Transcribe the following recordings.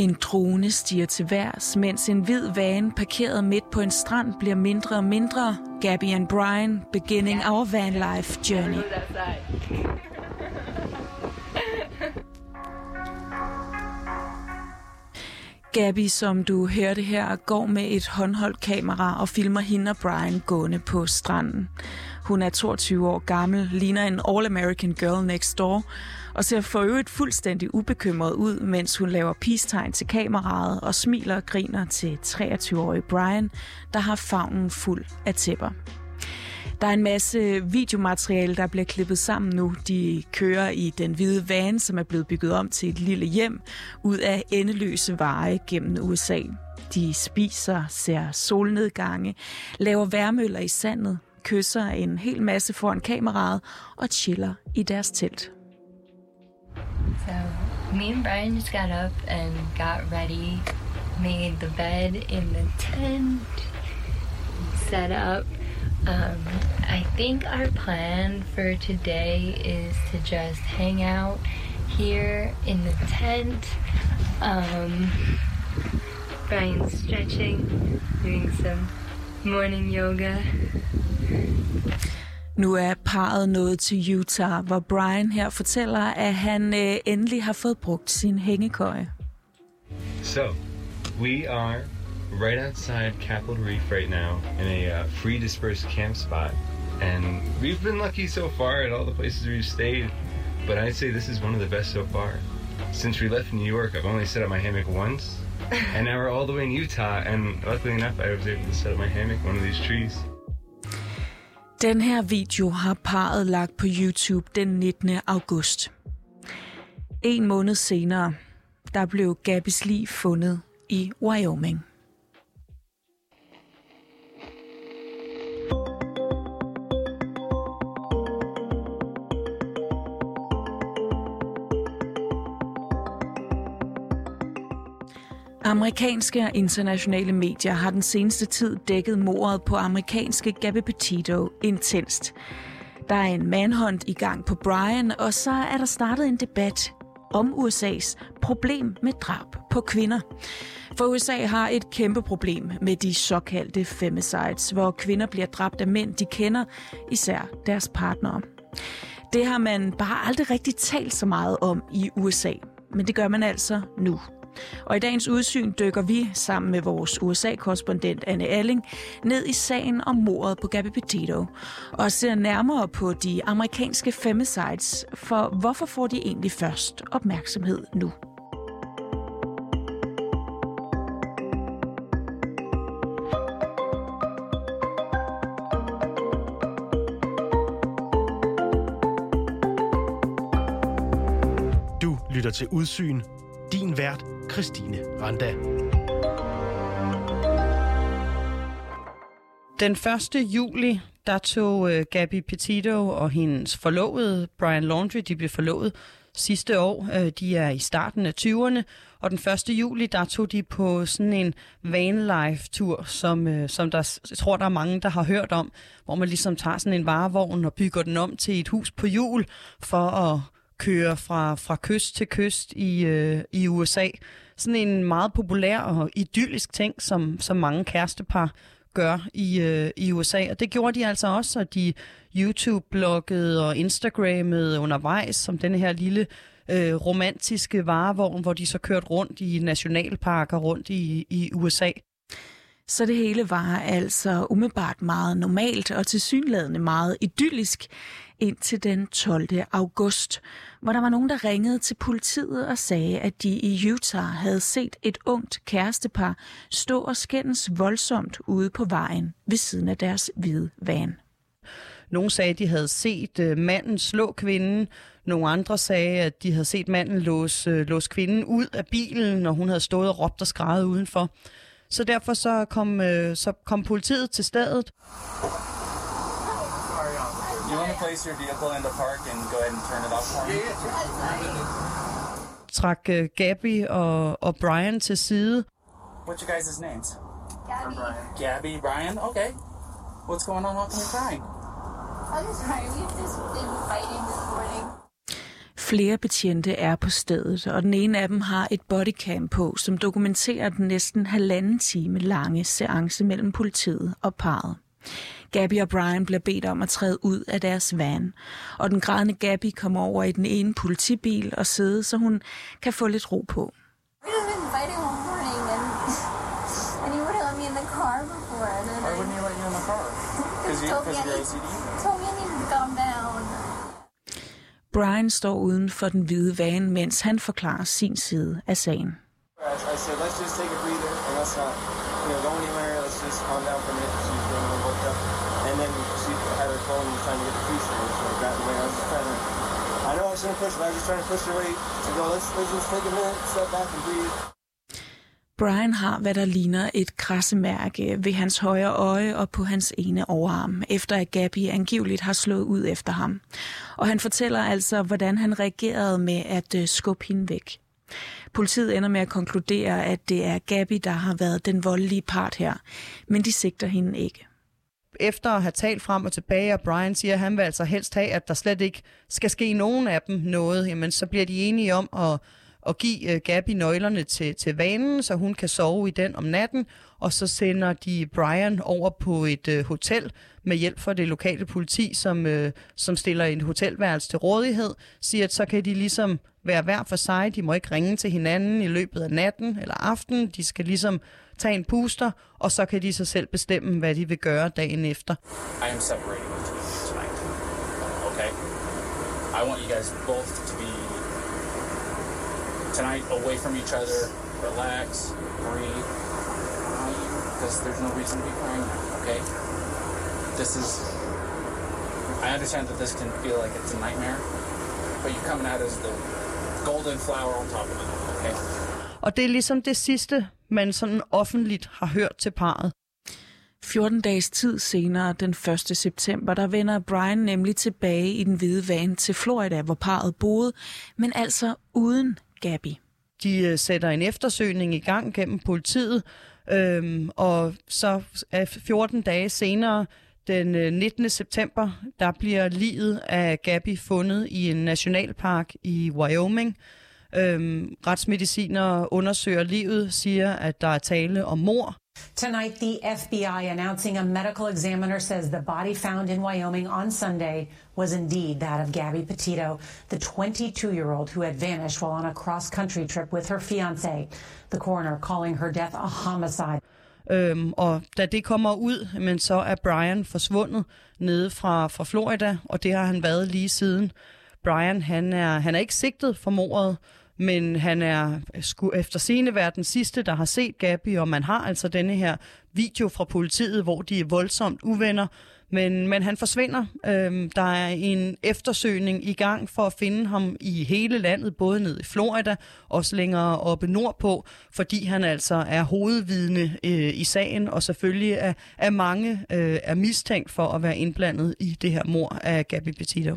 En drone stiger til værs, mens en hvid van parkeret midt på en strand bliver mindre og mindre. Gabby and Brian beginning our van life journey. Gabby, som du hørte her, går med et håndholdt kamera og filmer hende og Brian gående på stranden. Hun er 22 år gammel, ligner en All-American Girl Next Door, og ser for øvrigt fuldstændig ubekymret ud, mens hun laver peace-tegn til kameraet og smiler og griner til 23-årige Brian, der har favnen fuld af tæpper. Der er en masse videomateriale, der bliver klippet sammen nu. De kører i den hvide van, som er blevet bygget om til et lille hjem, ud af endeløse veje gennem USA. De spiser, ser solnedgange, laver værmøller i sandet, kysser en hel masse foran kameraet og chiller i deres telt. So me and Brian just got up and got ready, made the bed in the tent, set up. Um, I think our plan for today is to just hang out here in the tent. Um, Brian's stretching, doing some morning yoga. Nu er parret nået til Utah, hvor Brian her fortæller, at han øh, endelig har fået brugt sin hængekøje. So, we are right outside Capitol Reef right now in a uh, free dispersed camp spot. And we've been lucky so far at all the places we've stayed, but I'd say this is one of the best so far. Since we left New York, I've only set up my hammock once, and now we're all the way in Utah, and luckily enough, I was able to set up my hammock in one of these trees. Den her video har parret lagt på YouTube den 19. august. En måned senere, der blev Gabis liv fundet i Wyoming. Amerikanske og internationale medier har den seneste tid dækket mordet på amerikanske Gabby Petito intenst. Der er en manhunt i gang på Brian, og så er der startet en debat om USA's problem med drab på kvinder. For USA har et kæmpe problem med de såkaldte femicides, hvor kvinder bliver dræbt af mænd, de kender, især deres partnere. Det har man bare aldrig rigtig talt så meget om i USA, men det gør man altså nu. Og i dagens udsyn dykker vi sammen med vores USA-korrespondent Anne Alling ned i sagen om mordet på Gabby Petito og ser nærmere på de amerikanske femicides, for hvorfor får de egentlig først opmærksomhed nu? Du lytter til Udsyn. Din vært, Christine Randa. Den 1. juli, der tog øh, Gabby Petito og hendes forlovede, Brian Laundry, de blev forlovet sidste år. Øh, de er i starten af 20'erne, og den 1. juli, der tog de på sådan en vanlife-tur, som, øh, som der, jeg tror, der er mange, der har hørt om, hvor man ligesom tager sådan en varevogn og bygger den om til et hus på hjul for at køre fra, fra kyst til kyst i, øh, i USA. Sådan en meget populær og idyllisk ting, som, som mange kærestepar gør i, øh, i USA. Og det gjorde de altså også, at de YouTube-bloggede og Instagrammede undervejs, som den her lille øh, romantiske varevogn, hvor de så kørte rundt i nationalparker rundt i, i USA. Så det hele var altså umiddelbart meget normalt og tilsyneladende meget idyllisk indtil den 12. august, hvor der var nogen, der ringede til politiet og sagde, at de i Utah havde set et ungt kærestepar stå og skændes voldsomt ude på vejen ved siden af deres hvide van. Nogle sagde, at de havde set øh, manden slå kvinden. Nogle andre sagde, at de havde set manden låse, øh, låse kvinden ud af bilen, når hun havde stået og råbt og skrevet udenfor. Så derfor så kom, øh, så kom politiet til stedet. You want to place your vehicle in the park and go ahead and turn it off for me? Trak øh, Gabby og, og Brian til side. What's your guys' names? Gabby. Gabby, Brian. Okay. What's going on? How come you're crying? I'm just crying. We've just been fighting this morning. Flere betjente er på stedet, og den ene af dem har et bodycam på, som dokumenterer den næsten halvanden time lange seance mellem politiet og parret. Gabby og Brian bliver bedt om at træde ud af deres van, og den grædende Gabby kommer over i den ene politibil og sidde, så hun kan få lidt ro på. Brian står uden for den hvide van, mens han forklarer sin side af sagen. I, said, let's just take a breather and let's not, you know, go anywhere. Let's just calm down for a minute. She was getting a little worked up. And then she had her phone and was trying to get the police there. So I got away. Uh, I was just trying to, I know I shouldn't push, but I was just trying to push her away to go, let's, let's just take a minute, step back and breathe. Brian har, hvad der ligner et krassemærke ved hans højre øje og på hans ene overarm, efter at Gabby angiveligt har slået ud efter ham. Og han fortæller altså, hvordan han reagerede med at øh, skubbe hende væk. Politiet ender med at konkludere, at det er Gabby, der har været den voldelige part her, men de sigter hende ikke efter at have talt frem og tilbage, og Brian siger, at han vil altså helst have, at der slet ikke skal ske nogen af dem noget, jamen så bliver de enige om at, at give uh, Gabby nøglerne til, til vanen, så hun kan sove i den om natten, og så sender de Brian over på et uh, hotel med hjælp fra det lokale politi, som, uh, som stiller en hotelværelse til rådighed, siger, at så kan de ligesom være hver for sig, de må ikke ringe til hinanden i løbet af natten eller aftenen, de skal ligesom tage en puster, og så kan de så selv bestemme, hvad de vil gøre dagen efter. I am separating with you tonight. Okay? I want you guys both to be tonight away from each other, relax, breathe. Because there's no reason to be crying now, okay? This is. I understand that this can feel like it's a nightmare, but you're coming out as the golden flower on top of it, okay? Og det er ligesom det sidste, man sådan offentligt har hørt til parret. 14 dages tid senere, den 1. september, der vender Brian nemlig tilbage i den hvide van til Florida, hvor parret boede, men altså uden Gabby. De øh, sætter en eftersøgning i gang gennem politiet, øhm, og så er 14 dage senere, den øh, 19. september, der bliver livet af Gabby fundet i en nationalpark i Wyoming. Øhm, retsmediciner undersøger livet, siger, at der er tale om mor. Tonight, the FBI announcing a medical examiner says the body found in Wyoming on Sunday was indeed that of Gabby Petito, the 22 year old who had vanished while on a cross country trip with her fiance. The coroner calling her death a homicide. Øhm, og da det kommer ud, men så er Brian forsvundet nede fra, fra Florida, og det har han været lige siden. Brian, han er, han er ikke sigtet for mordet, men han er sku, efter scene været den sidste, der har set Gabby, og man har altså denne her video fra politiet, hvor de er voldsomt uvenner. Men, men han forsvinder. Øhm, der er en eftersøgning i gang for at finde ham i hele landet, både ned i Florida, også længere oppe nordpå, fordi han altså er hovedvidne øh, i sagen, og selvfølgelig er, er mange øh, er mistænkt for at være indblandet i det her mor af Gabby Petito.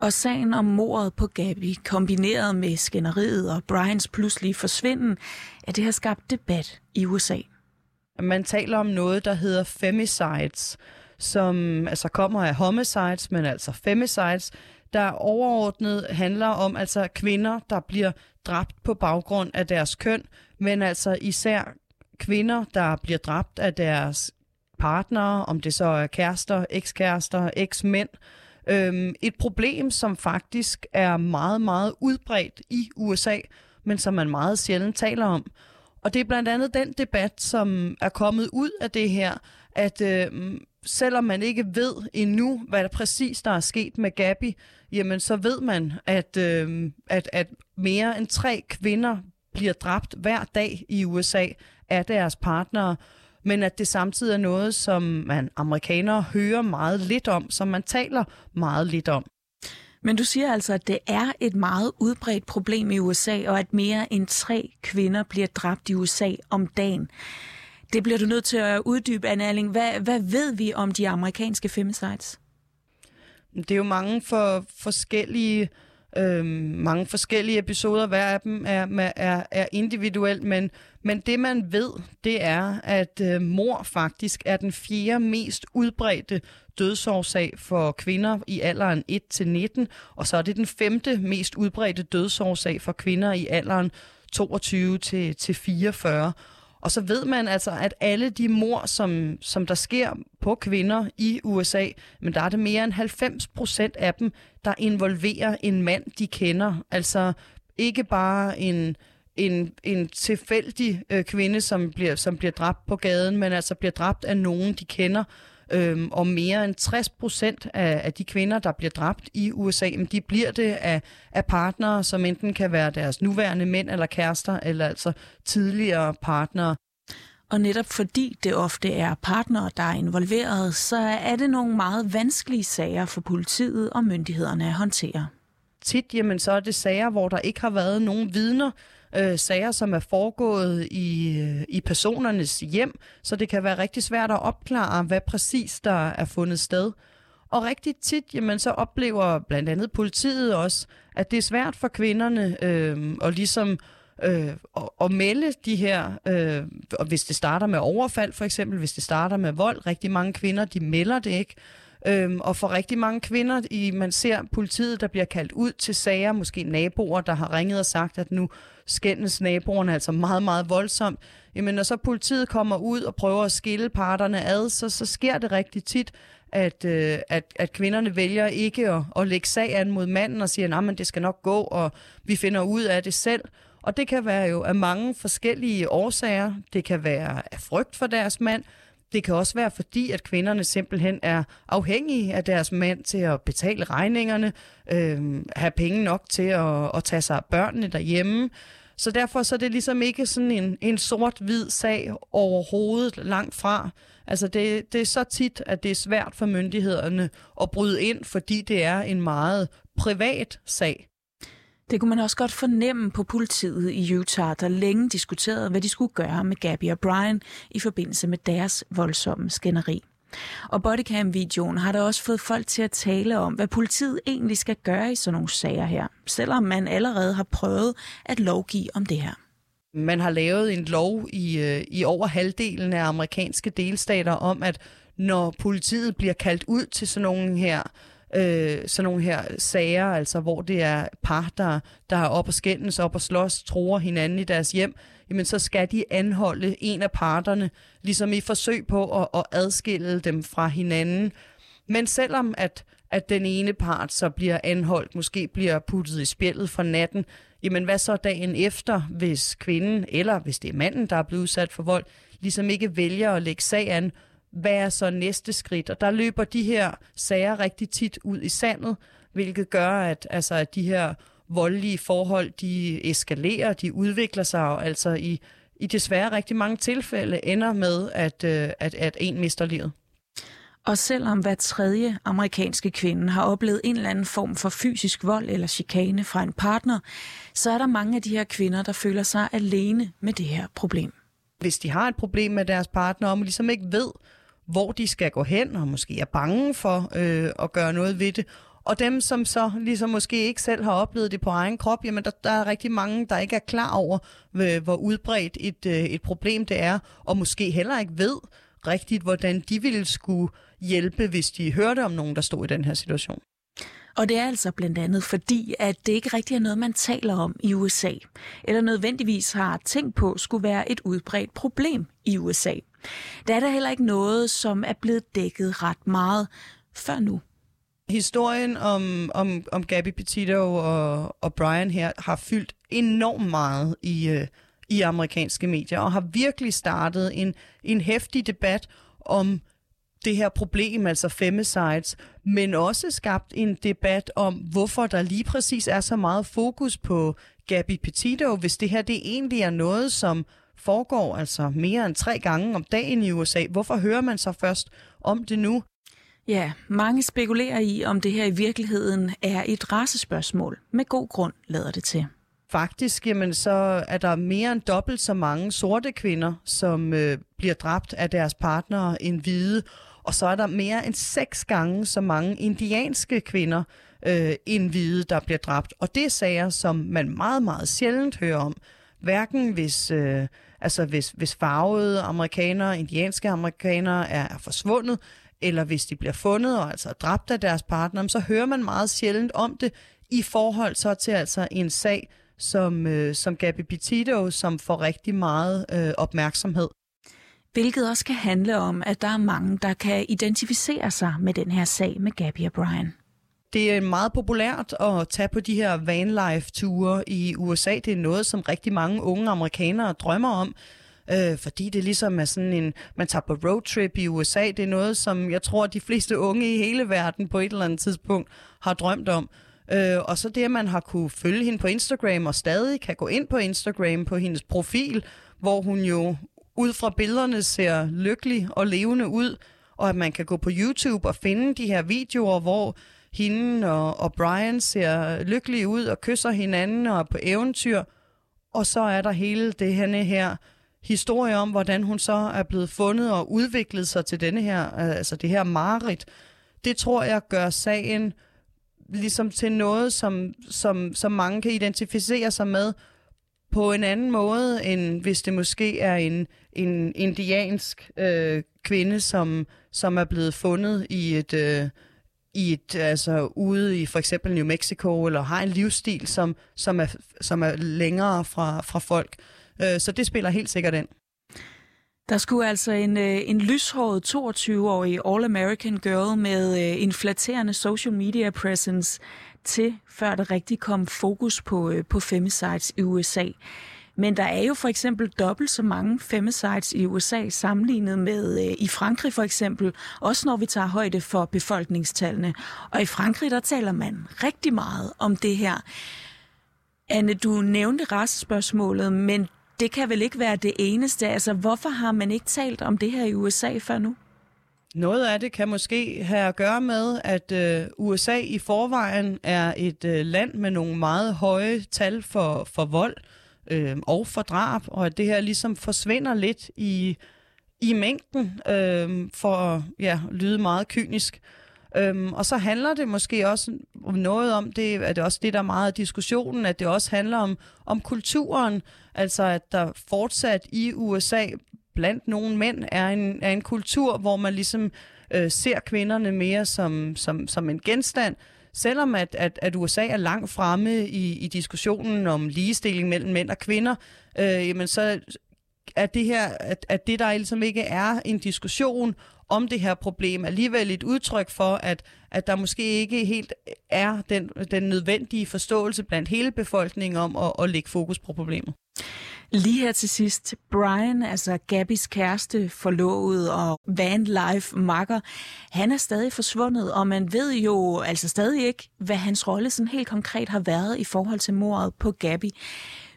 Og sagen om mordet på Gabby, kombineret med skænderiet og Brians pludselige forsvinden, ja, det har skabt debat i USA. Man taler om noget, der hedder femicides, som altså kommer af homicides, men altså femicides, der overordnet handler om altså kvinder, der bliver dræbt på baggrund af deres køn, men altså især kvinder, der bliver dræbt af deres partnere, om det så er kærester, ekskærester, eksmænd. Øhm, et problem, som faktisk er meget, meget udbredt i USA, men som man meget sjældent taler om. Og det er blandt andet den debat, som er kommet ud af det her, at øh, selvom man ikke ved endnu, hvad der præcis der er sket med Gabby, jamen så ved man, at, øh, at, at mere end tre kvinder bliver dræbt hver dag i USA af deres partnere, men at det samtidig er noget, som man amerikanere hører meget lidt om, som man taler meget lidt om. Men du siger altså, at det er et meget udbredt problem i USA, og at mere end tre kvinder bliver dræbt i USA om dagen. Det bliver du nødt til at uddybe, Anne Erling. Hvad, hvad ved vi om de amerikanske femicides? Det er jo mange for, forskellige øh, mange forskellige episoder. Hver af dem er, er, er individuelt, men, men det man ved, det er, at øh, mor faktisk er den fjerde mest udbredte dødsårsag for kvinder i alderen 1-19, og så er det den femte mest udbredte dødsårsag for kvinder i alderen 22-44. Og så ved man altså, at alle de mor, som, som der sker på kvinder i USA, men der er det mere end 90 procent af dem, der involverer en mand, de kender. Altså ikke bare en, en, en tilfældig øh, kvinde, som bliver, som bliver dræbt på gaden, men altså bliver dræbt af nogen, de kender. Øhm, og mere end 60 procent af, af de kvinder, der bliver dræbt i USA, de bliver det af, af partnere, som enten kan være deres nuværende mænd eller kærester, eller altså tidligere partnere. Og netop fordi det ofte er partnere, der er involveret, så er det nogle meget vanskelige sager for politiet og myndighederne at håndtere. Tit jamen, så er det sager, hvor der ikke har været nogen vidner, øh, sager, som er foregået i, øh, i personernes hjem, så det kan være rigtig svært at opklare, hvad præcis der er fundet sted. Og rigtig tit, jamen, så oplever blandt andet politiet også, at det er svært for kvinderne øh, at ligesom øh, at, at melde de her, øh, og hvis det starter med overfald for eksempel, hvis det starter med vold, rigtig mange kvinder, de melder det ikke. Øhm, og for rigtig mange kvinder, i, man ser politiet, der bliver kaldt ud til sager, måske naboer, der har ringet og sagt, at nu skændes naboerne altså meget, meget voldsomt. Jamen, når så politiet kommer ud og prøver at skille parterne ad, så, så sker det rigtig tit, at, øh, at, at kvinderne vælger ikke at, at lægge sag an mod manden og siger, at det skal nok gå, og vi finder ud af det selv. Og det kan være jo af mange forskellige årsager. Det kan være af frygt for deres mand. Det kan også være fordi, at kvinderne simpelthen er afhængige af deres mand til at betale regningerne, øh, have penge nok til at, at tage sig af børnene derhjemme. Så derfor så er det ligesom ikke sådan en, en sort-hvid sag overhovedet langt fra. Altså det, det er så tit, at det er svært for myndighederne at bryde ind, fordi det er en meget privat sag. Det kunne man også godt fornemme på politiet i Utah, der længe diskuterede, hvad de skulle gøre med Gabby og Brian i forbindelse med deres voldsomme skænderi. Og bodycam-videoen har da også fået folk til at tale om, hvad politiet egentlig skal gøre i sådan nogle sager her, selvom man allerede har prøvet at lovgive om det her. Man har lavet en lov i, øh, i over halvdelen af amerikanske delstater om, at når politiet bliver kaldt ud til sådan nogle her øh, sådan nogle her sager, altså hvor det er par, der, der er op og skændes, op og slås, tror hinanden i deres hjem, jamen så skal de anholde en af parterne, ligesom i forsøg på at, at adskille dem fra hinanden. Men selvom at, at den ene part så bliver anholdt, måske bliver puttet i spjældet for natten, jamen hvad så dagen efter, hvis kvinden, eller hvis det er manden, der er blevet udsat for vold, ligesom ikke vælger at lægge sag an, hvad er så næste skridt? Og der løber de her sager rigtig tit ud i sandet, hvilket gør, at, altså, at de her voldelige forhold, de eskalerer, de udvikler sig, og altså i, i desværre rigtig mange tilfælde ender med, at, øh, at, at en mister livet. Og selvom hver tredje amerikanske kvinde har oplevet en eller anden form for fysisk vold eller chikane fra en partner, så er der mange af de her kvinder, der føler sig alene med det her problem. Hvis de har et problem med deres partner, og man ligesom ikke ved, hvor de skal gå hen, og måske er bange for øh, at gøre noget ved det. Og dem, som så ligesom måske ikke selv har oplevet det på egen krop, jamen der, der er rigtig mange, der ikke er klar over, øh, hvor udbredt et, øh, et problem det er, og måske heller ikke ved rigtigt, hvordan de ville skulle hjælpe, hvis de hørte om nogen, der stod i den her situation. Og det er altså blandt andet fordi, at det ikke rigtig er noget, man taler om i USA, eller nødvendigvis har tænkt på skulle være et udbredt problem i USA. Der er der heller ikke noget, som er blevet dækket ret meget før nu. Historien om, om, om Gabby Petito og, og Brian her har fyldt enormt meget i, øh, i amerikanske medier, og har virkelig startet en, en hæftig debat om det her problem, altså femicides, men også skabt en debat om, hvorfor der lige præcis er så meget fokus på Gabby Petito, hvis det her det egentlig er noget, som foregår altså mere end tre gange om dagen i USA. Hvorfor hører man så først om det nu? Ja, mange spekulerer i, om det her i virkeligheden er et racespørgsmål. Med god grund lader det til. Faktisk jamen, så er der mere end dobbelt så mange sorte kvinder, som øh, bliver dræbt af deres partnere end hvide. Og så er der mere end seks gange så mange indianske kvinder øh, end hvide, der bliver dræbt. Og det er sager, som man meget, meget sjældent hører om. Hverken hvis, øh, altså hvis, hvis farvede amerikanere, indianske amerikanere er, er forsvundet, eller hvis de bliver fundet og altså dræbt af deres partner, så hører man meget sjældent om det i forhold så til altså en sag som, øh, som Gabby Petito, som får rigtig meget øh, opmærksomhed. Hvilket også kan handle om, at der er mange, der kan identificere sig med den her sag med Gabby og Brian. Det er meget populært at tage på de her vanlife-ture i USA. Det er noget, som rigtig mange unge amerikanere drømmer om øh, fordi det ligesom er sådan en, man tager på roadtrip i USA. Det er noget, som jeg tror, de fleste unge i hele verden på et eller andet tidspunkt har drømt om. Øh, og så det, at man har kunne følge hende på Instagram, og stadig kan gå ind på Instagram på hendes profil, hvor hun jo ud fra billederne ser lykkelig og levende ud, og at man kan gå på YouTube og finde de her videoer, hvor hende og, og Brian ser lykkelige ud og kysser hinanden og er på eventyr. Og så er der hele det henne her historie om, hvordan hun så er blevet fundet og udviklet sig til denne her, altså det her mareridt. Det tror jeg gør sagen ligesom til noget, som, som, som mange kan identificere sig med på en anden måde, end hvis det måske er en, en indiansk øh, kvinde, som, som er blevet fundet i et, øh, i et, altså ude i for eksempel New Mexico, eller har en livsstil, som, som, er, som er længere fra, fra folk. Øh, så det spiller helt sikkert ind. Der skulle altså en, øh, en lyshåret 22-årig All-American girl med øh, en flatterende social media presence til, før der rigtig kom fokus på, øh, på femicides i USA. Men der er jo for eksempel dobbelt så mange femicides i USA sammenlignet med øh, i Frankrig for eksempel, også når vi tager højde for befolkningstallene. Og i Frankrig, der taler man rigtig meget om det her. Anne, du nævnte restspørgsmålet, men det kan vel ikke være det eneste. Altså, hvorfor har man ikke talt om det her i USA før nu? Noget af det kan måske have at gøre med, at øh, USA i forvejen er et øh, land med nogle meget høje tal for, for vold øh, øh, og for drab, og at det her ligesom forsvinder lidt i, i mængden, øh, for at ja, lyde meget kynisk. Øhm, og så handler det måske også om noget om, det er det også det, der er meget af diskussionen, at det også handler om, om kulturen, altså at der fortsat i USA blandt nogle mænd er en, er en kultur, hvor man ligesom øh, ser kvinderne mere som, som, som en genstand, selvom at, at, at USA er langt fremme i, i diskussionen om ligestilling mellem mænd og kvinder, øh, jamen så at det her, at, at det der ligesom ikke er en diskussion om det her problem, alligevel et udtryk for, at, at der måske ikke helt er den, den nødvendige forståelse blandt hele befolkningen om at, at lægge fokus på problemet. Lige her til sidst, Brian, altså Gabis kæreste, forlovet og van life makker, han er stadig forsvundet, og man ved jo altså stadig ikke, hvad hans rolle sådan helt konkret har været i forhold til mordet på Gabby.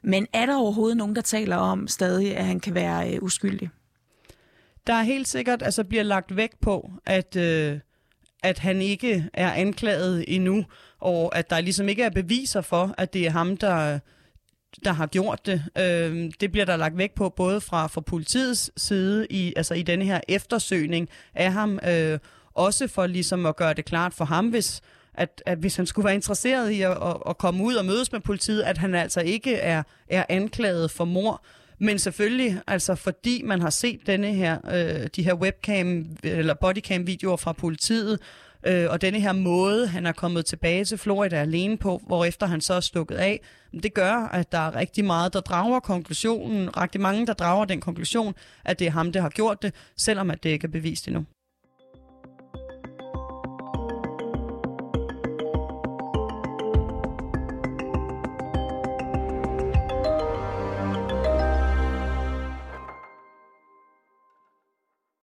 Men er der overhovedet nogen, der taler om stadig, at han kan være øh, uskyldig? Der er helt sikkert, altså bliver lagt vægt på, at, øh, at han ikke er anklaget endnu, og at der ligesom ikke er beviser for, at det er ham, der, der har gjort det. Øh, det bliver der lagt væk på både fra, fra politiets side, i, altså i denne her eftersøgning af ham, øh, også for ligesom at gøre det klart for ham, hvis, at, at hvis han skulle være interesseret i at, at, at komme ud og mødes med politiet, at han altså ikke er, er anklaget for mor. Men selvfølgelig, altså fordi man har set denne her, øh, de her webcam eller bodycam videoer fra politiet, øh, og denne her måde, han er kommet tilbage til Florida alene på, hvor efter han så er stukket af, det gør, at der er rigtig meget, der drager konklusionen, rigtig mange, der drager den konklusion, at det er ham, der har gjort det, selvom at det ikke er bevist endnu.